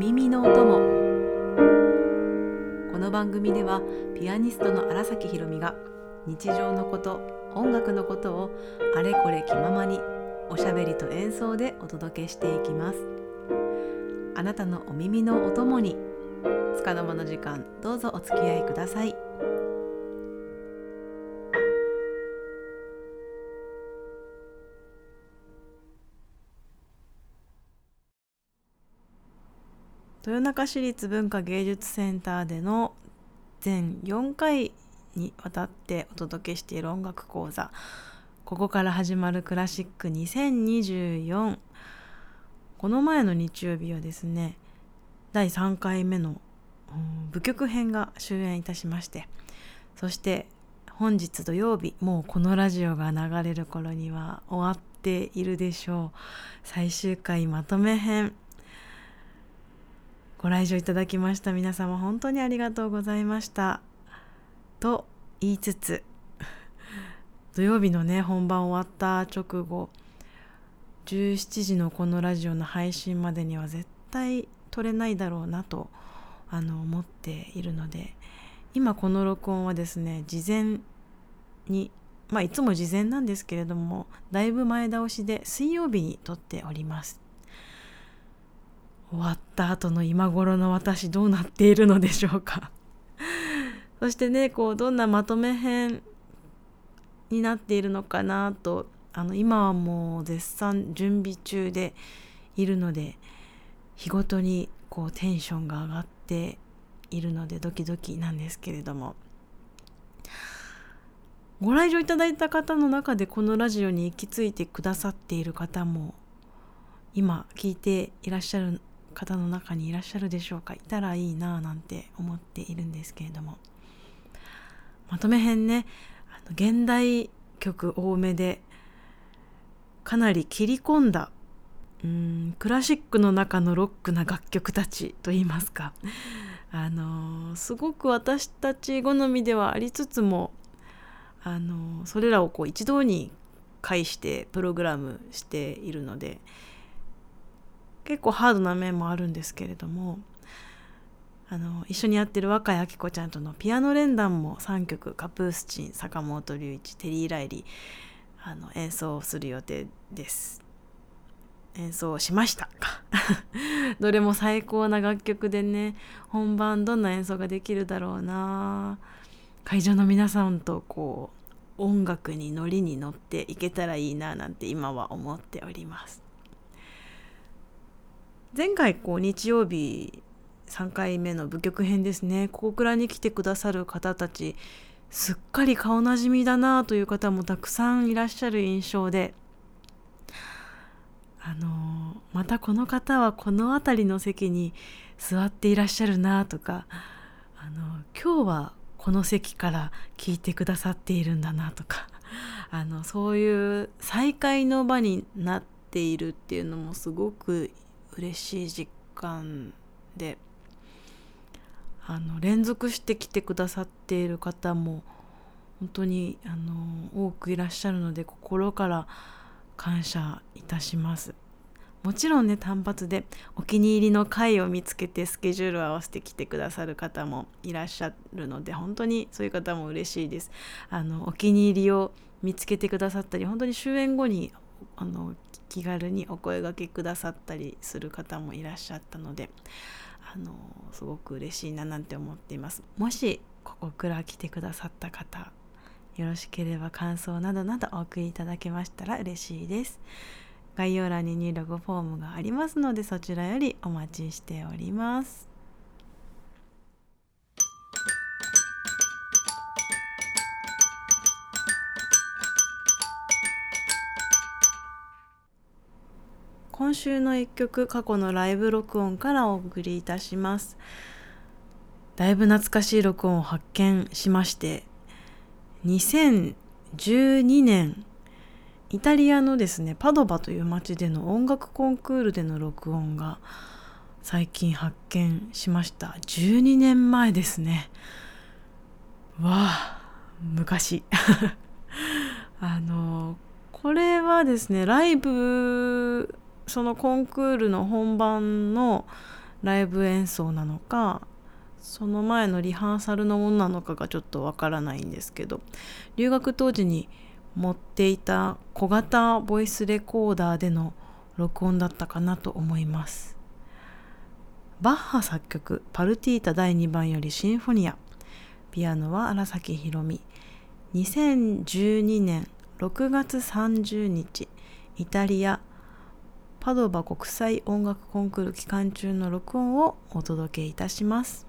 耳のお供。この番組ではピアニストの荒崎ひろみが日常のこと音楽のことをあれこれ気ままにおしゃべりと演奏でお届けしていきます。あなたのお耳のお供につかの間の時間どうぞお付き合いください。豊中市立文化芸術センターでの全4回にわたってお届けしている音楽講座ここから始まるクラシック2024この前の日曜日はですね第3回目の舞曲編が終演いたしましてそして本日土曜日もうこのラジオが流れる頃には終わっているでしょう最終回まとめ編ご来場いただきました。皆様本当にありがとうございました。と言いつつ土曜日のね本番終わった直後17時のこのラジオの配信までには絶対撮れないだろうなとあの思っているので今この録音はですね事前にまあいつも事前なんですけれどもだいぶ前倒しで水曜日に撮っております。終わった後の今頃の私どうなっているのでしょうか。そしてねこうどんなまとめ編になっているのかなとあの今はもう絶賛準備中でいるので日ごとにこうテンションが上がっているのでドキドキなんですけれども。ご来場いただいた方の中でこのラジオに行き着いてくださっている方も今聞いていらっしゃる方の中にいらっしゃるでしょうか？いたらいいなぁなんて思っているんですけれども。まとめ編ね。あの現代曲多めでかなり切り込んだうんクラシックの中のロックな楽曲たちといいますか。あのすごく私たち好みではありつつもあのそれらをこう一堂に会してプログラムしているので結構ハードな面もあるんですけれどもあの一緒にやってる若井明子ちゃんとのピアノ連弾も3曲カプースチン坂本龍一テリー・ライリーあの演奏する予定です。演奏しました どれも最高な楽曲でね本番どんな演奏ができるだろうな。会場の皆さんとこう音楽に乗りに乗っていけたらいいななんて今は思っております。前回こう日曜日3回目の舞曲編ですね。小倉に来てくださる方たちすっかり顔なじみだなという方もたくさんいらっしゃる印象であのまたこの方はこの辺りの席に座っていらっしゃるなとかあの今日はこの席から聞いてくださっているんだなとかあのそういう再会の場になっているっていうのもすごく嬉しい実感であの連続して来てくださっている方も本当にあの多くいらっしゃるので心から感謝いたします。もちろんね単発でお気に入りの回を見つけてスケジュールを合わせて来てくださる方もいらっしゃるので本当にそういう方も嬉しいです。あのお気に入りを見つけてくださったり本当に終演後にあの気軽にお声がけくださったりする方もいらっしゃったのであのすごく嬉しいななんて思っています。もしここから来てくださった方よろしければ感想などなどお送りいただけましたら嬉しいです。概要欄に入力フォームがありますのでそちらよりお待ちしております。今週の一曲過去のライブ録音からお送りいたします。だいぶ懐かしい録音を発見しまして2012年イタリアのですねパドバという町での音楽コンクールでの録音が最近発見しました。12年前ですね。わあ昔。あのこれはですねライブそのコンクールの本番のライブ演奏なのかその前のリハーサルのものなのかがちょっとわからないんですけど留学当時に持っていた小型ボイスレコーダーでの録音だったかなと思います。バッハ作曲パルティータ第2番よりシンフォニア。ピアノは荒崎宏美2012年6月30日イタリアパドバ国際音楽コンクール期間中の録音をお届けいたします。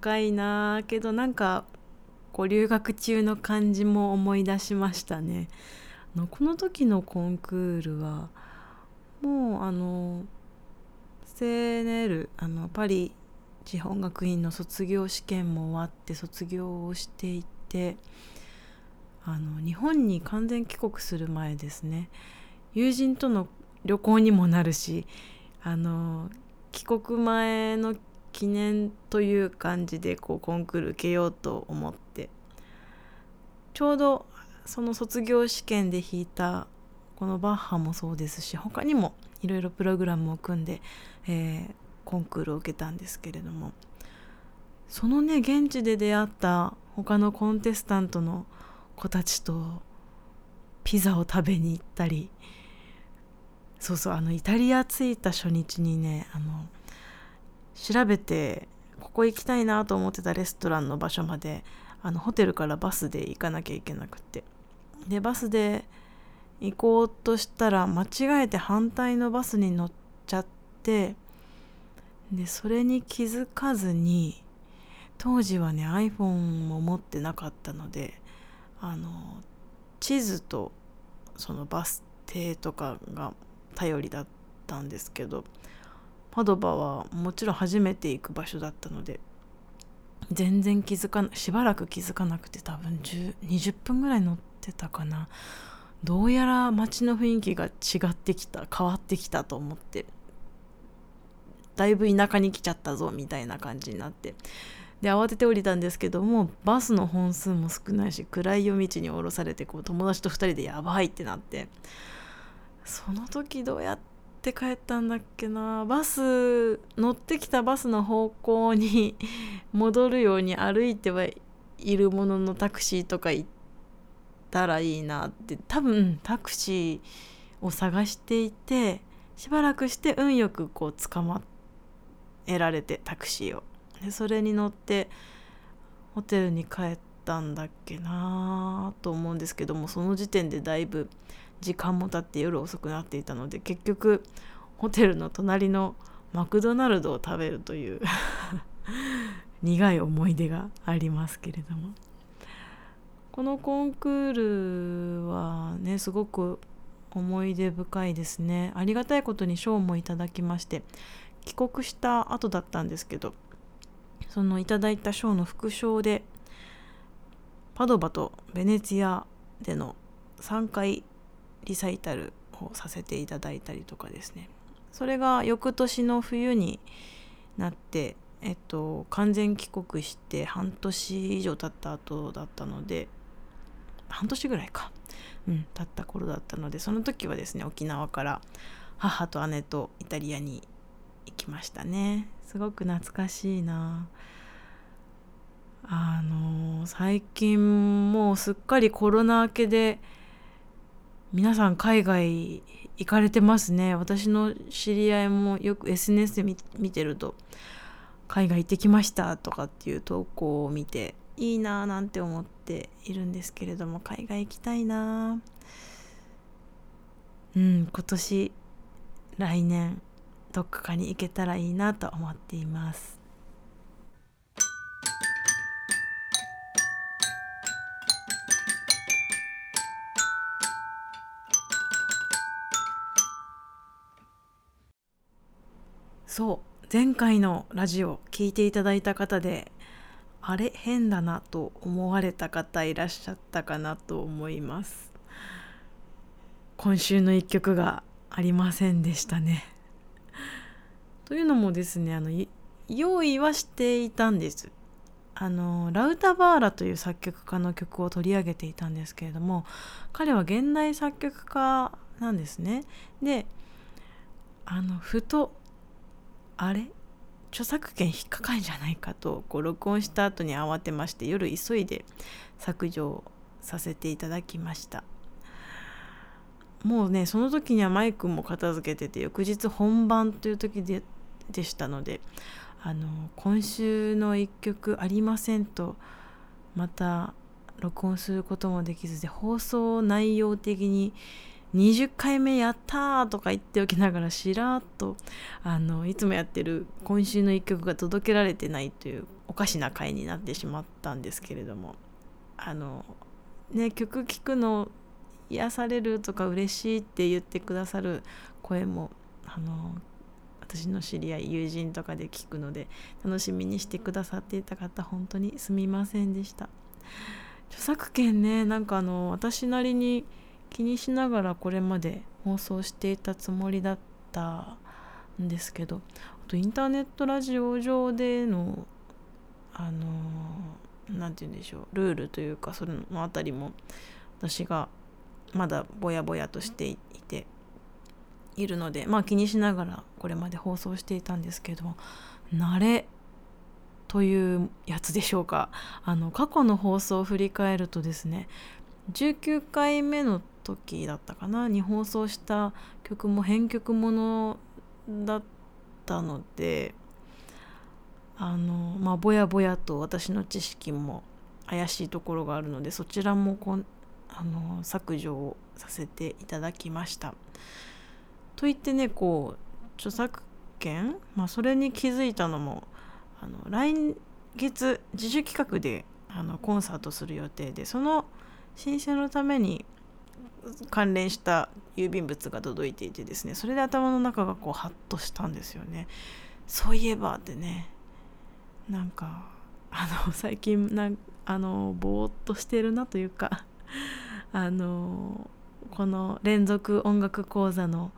奏が若いなけどなんかこう留学中の感じも思い出しましたね。のこの時のコンクールはもうあの CNL あのパリ地方学院の卒業試験も終わって卒業をしていてあの日本に完全帰国する前ですね友人との旅行にもなるしあの帰国前の記念という感じでこうコンクール受けようと思って。ちょうどその卒業試験で弾いたこのバッハもそうですし他にもいろいろプログラムを組んで、えー、コンクールを受けたんですけれども。そのね現地で出会った他のコンテスタントの子たちとピザを食べに行ったりそうそうあのイタリア着いた初日にねあの調べてここ行きたいなと思ってたレストランの場所まであのホテルからバスで行かなきゃいけなくて。でバスで行こうとしたら間違えて反対のバスに乗っちゃってでそれに気づかずに当時はね iPhone も持ってなかったのであの地図とそのバス停とかが頼りだったんですけどパドバはもちろん初めて行く場所だったので全然気づかなしばらく気づかなくて多分20分ぐらい乗ってたかな。どうやら街の雰囲気が違ってきた変わってきたと思ってだいぶ田舎に来ちゃったぞみたいな感じになって。で慌てて降りたんですけどもバスの本数も少ないし暗い夜道に降ろされてこう友達と2人でやばいってなってその時どうやっって帰ったんだっけな。バス乗ってきたバスの方向に 戻るように歩いてはいるもののタクシーとか行ったらいいなって。多分タクシーを探していてしばらくして運よくこう捕まえられてタクシーを。でそれに乗ってホテルに帰ったんだっけなと思うんですけどもその時点でだいぶ時間も経って夜遅くなっていたので結局ホテルの隣のマクドナルドを食べるという 苦い思い出がありますけれども。このコンクールはねすごく思い出深いですね。ありがたいことに賞もいただきまして帰国した後だったんですけどそのいただいた賞の副賞でパドバとベネツィアでの3回リサイタルをさせていただいたりとかですね。それが翌年の冬になってえっと完全帰国して半年以上経った後だったので半年ぐらいか。うん経った頃だったのでその時はですね沖縄から母と姉とイタリアに行きましたね。すごく懐かしいな。あの最近もうすっかりコロナ明けで皆さん海外行かれてますね。私の知り合いもよく SNS で見てると海外行ってきましたとかっていう投稿を見ていいなぁなんて思っているんですけれども海外行きたいなうん今年来年どっかに行けたらいいなと思っています。そう前回のラジオ聞いていただいた方であれ変だなと思われた方いらっしゃったかなと思います。今週の一曲がありませんでしたね。というのもですねあの用意はしていたんです。あのラウタ・バーラという作曲家の曲を取り上げていたんですけれども彼は現代作曲家なんですね。であのふとあれ？著作権引っかかんじゃないかとこう録音した後に慌てまして夜急いで削除させていただきました。もうねその時にはマイクも片付けてて翌日本番という時ででしたのであの今週の1曲ありませんとまた録音することもできずで放送内容的に20回目やったーとか言っておきながらしらーっとあのいつもやってる今週の1曲が届けられてないというおかしな回になってしまったんですけれどもあのね曲聴くの癒されるとか嬉しいって言ってくださる声もあの私の知り合い友人とかで聞くので楽しみにしてくださっていた方本当にすみませんでした。著作権ねなんかあの私なりに気にしながらこれまで放送していたつもりだったんですけどあとインターネットラジオ上でのあの何て言うんでしょうルールというかその辺りも私がまだぼやぼやとしていているのでまあ気にしながらこれまで放送していたんですけど慣れというやつでしょうか。あの過去の放送を振り返るとですね19回目の時だったかなに放送した曲も編曲ものだったのであのまあぼやぼやと私の知識も怪しいところがあるのでそちらもこあの削除をさせていただきました。といってねこう著作権、まあ、それに気づいたのもあの来月自主企画であのコンサートする予定でその申請のために関連した郵便物が届いていてですねそれで頭の中がこうハッとしたんですよね。そういえばってねなんかあの最近なあのぼーっとしてるなというかあのこの連続音楽講座の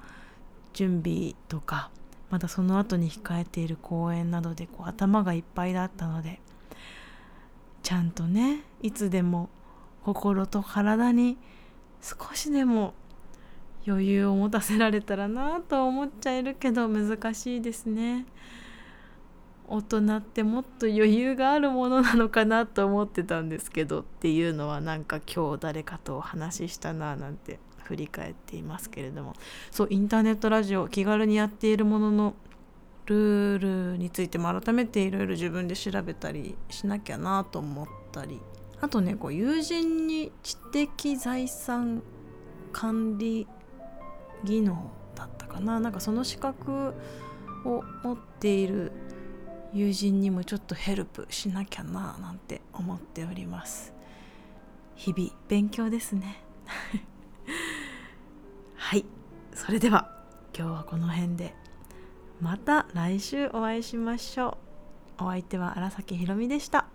準備とかまだその後に控えている公演などでこう頭がいっぱいだったのでちゃんとねいつでも心と体に少しでも余裕を持たせられたらなと思っちゃえるけど難しいですね。大人ってもっと余裕があるものなのかなと思ってたんですけどっていうのはなんか今日誰かとお話ししたななんて振り返っていますけれどもそうインターネットラジオ気軽にやっているもののルールについても改めていろいろ自分で調べたりしなきゃなと思ったりあとねこう友人に知的財産管理技能だったかな。なんかその資格を持っている友人にもちょっとヘルプしなきゃななんて思っております。日々勉強ですね。はい。それでは今日はこの辺で。また来週お会いしましょう。お相手は荒崎ひろみでした。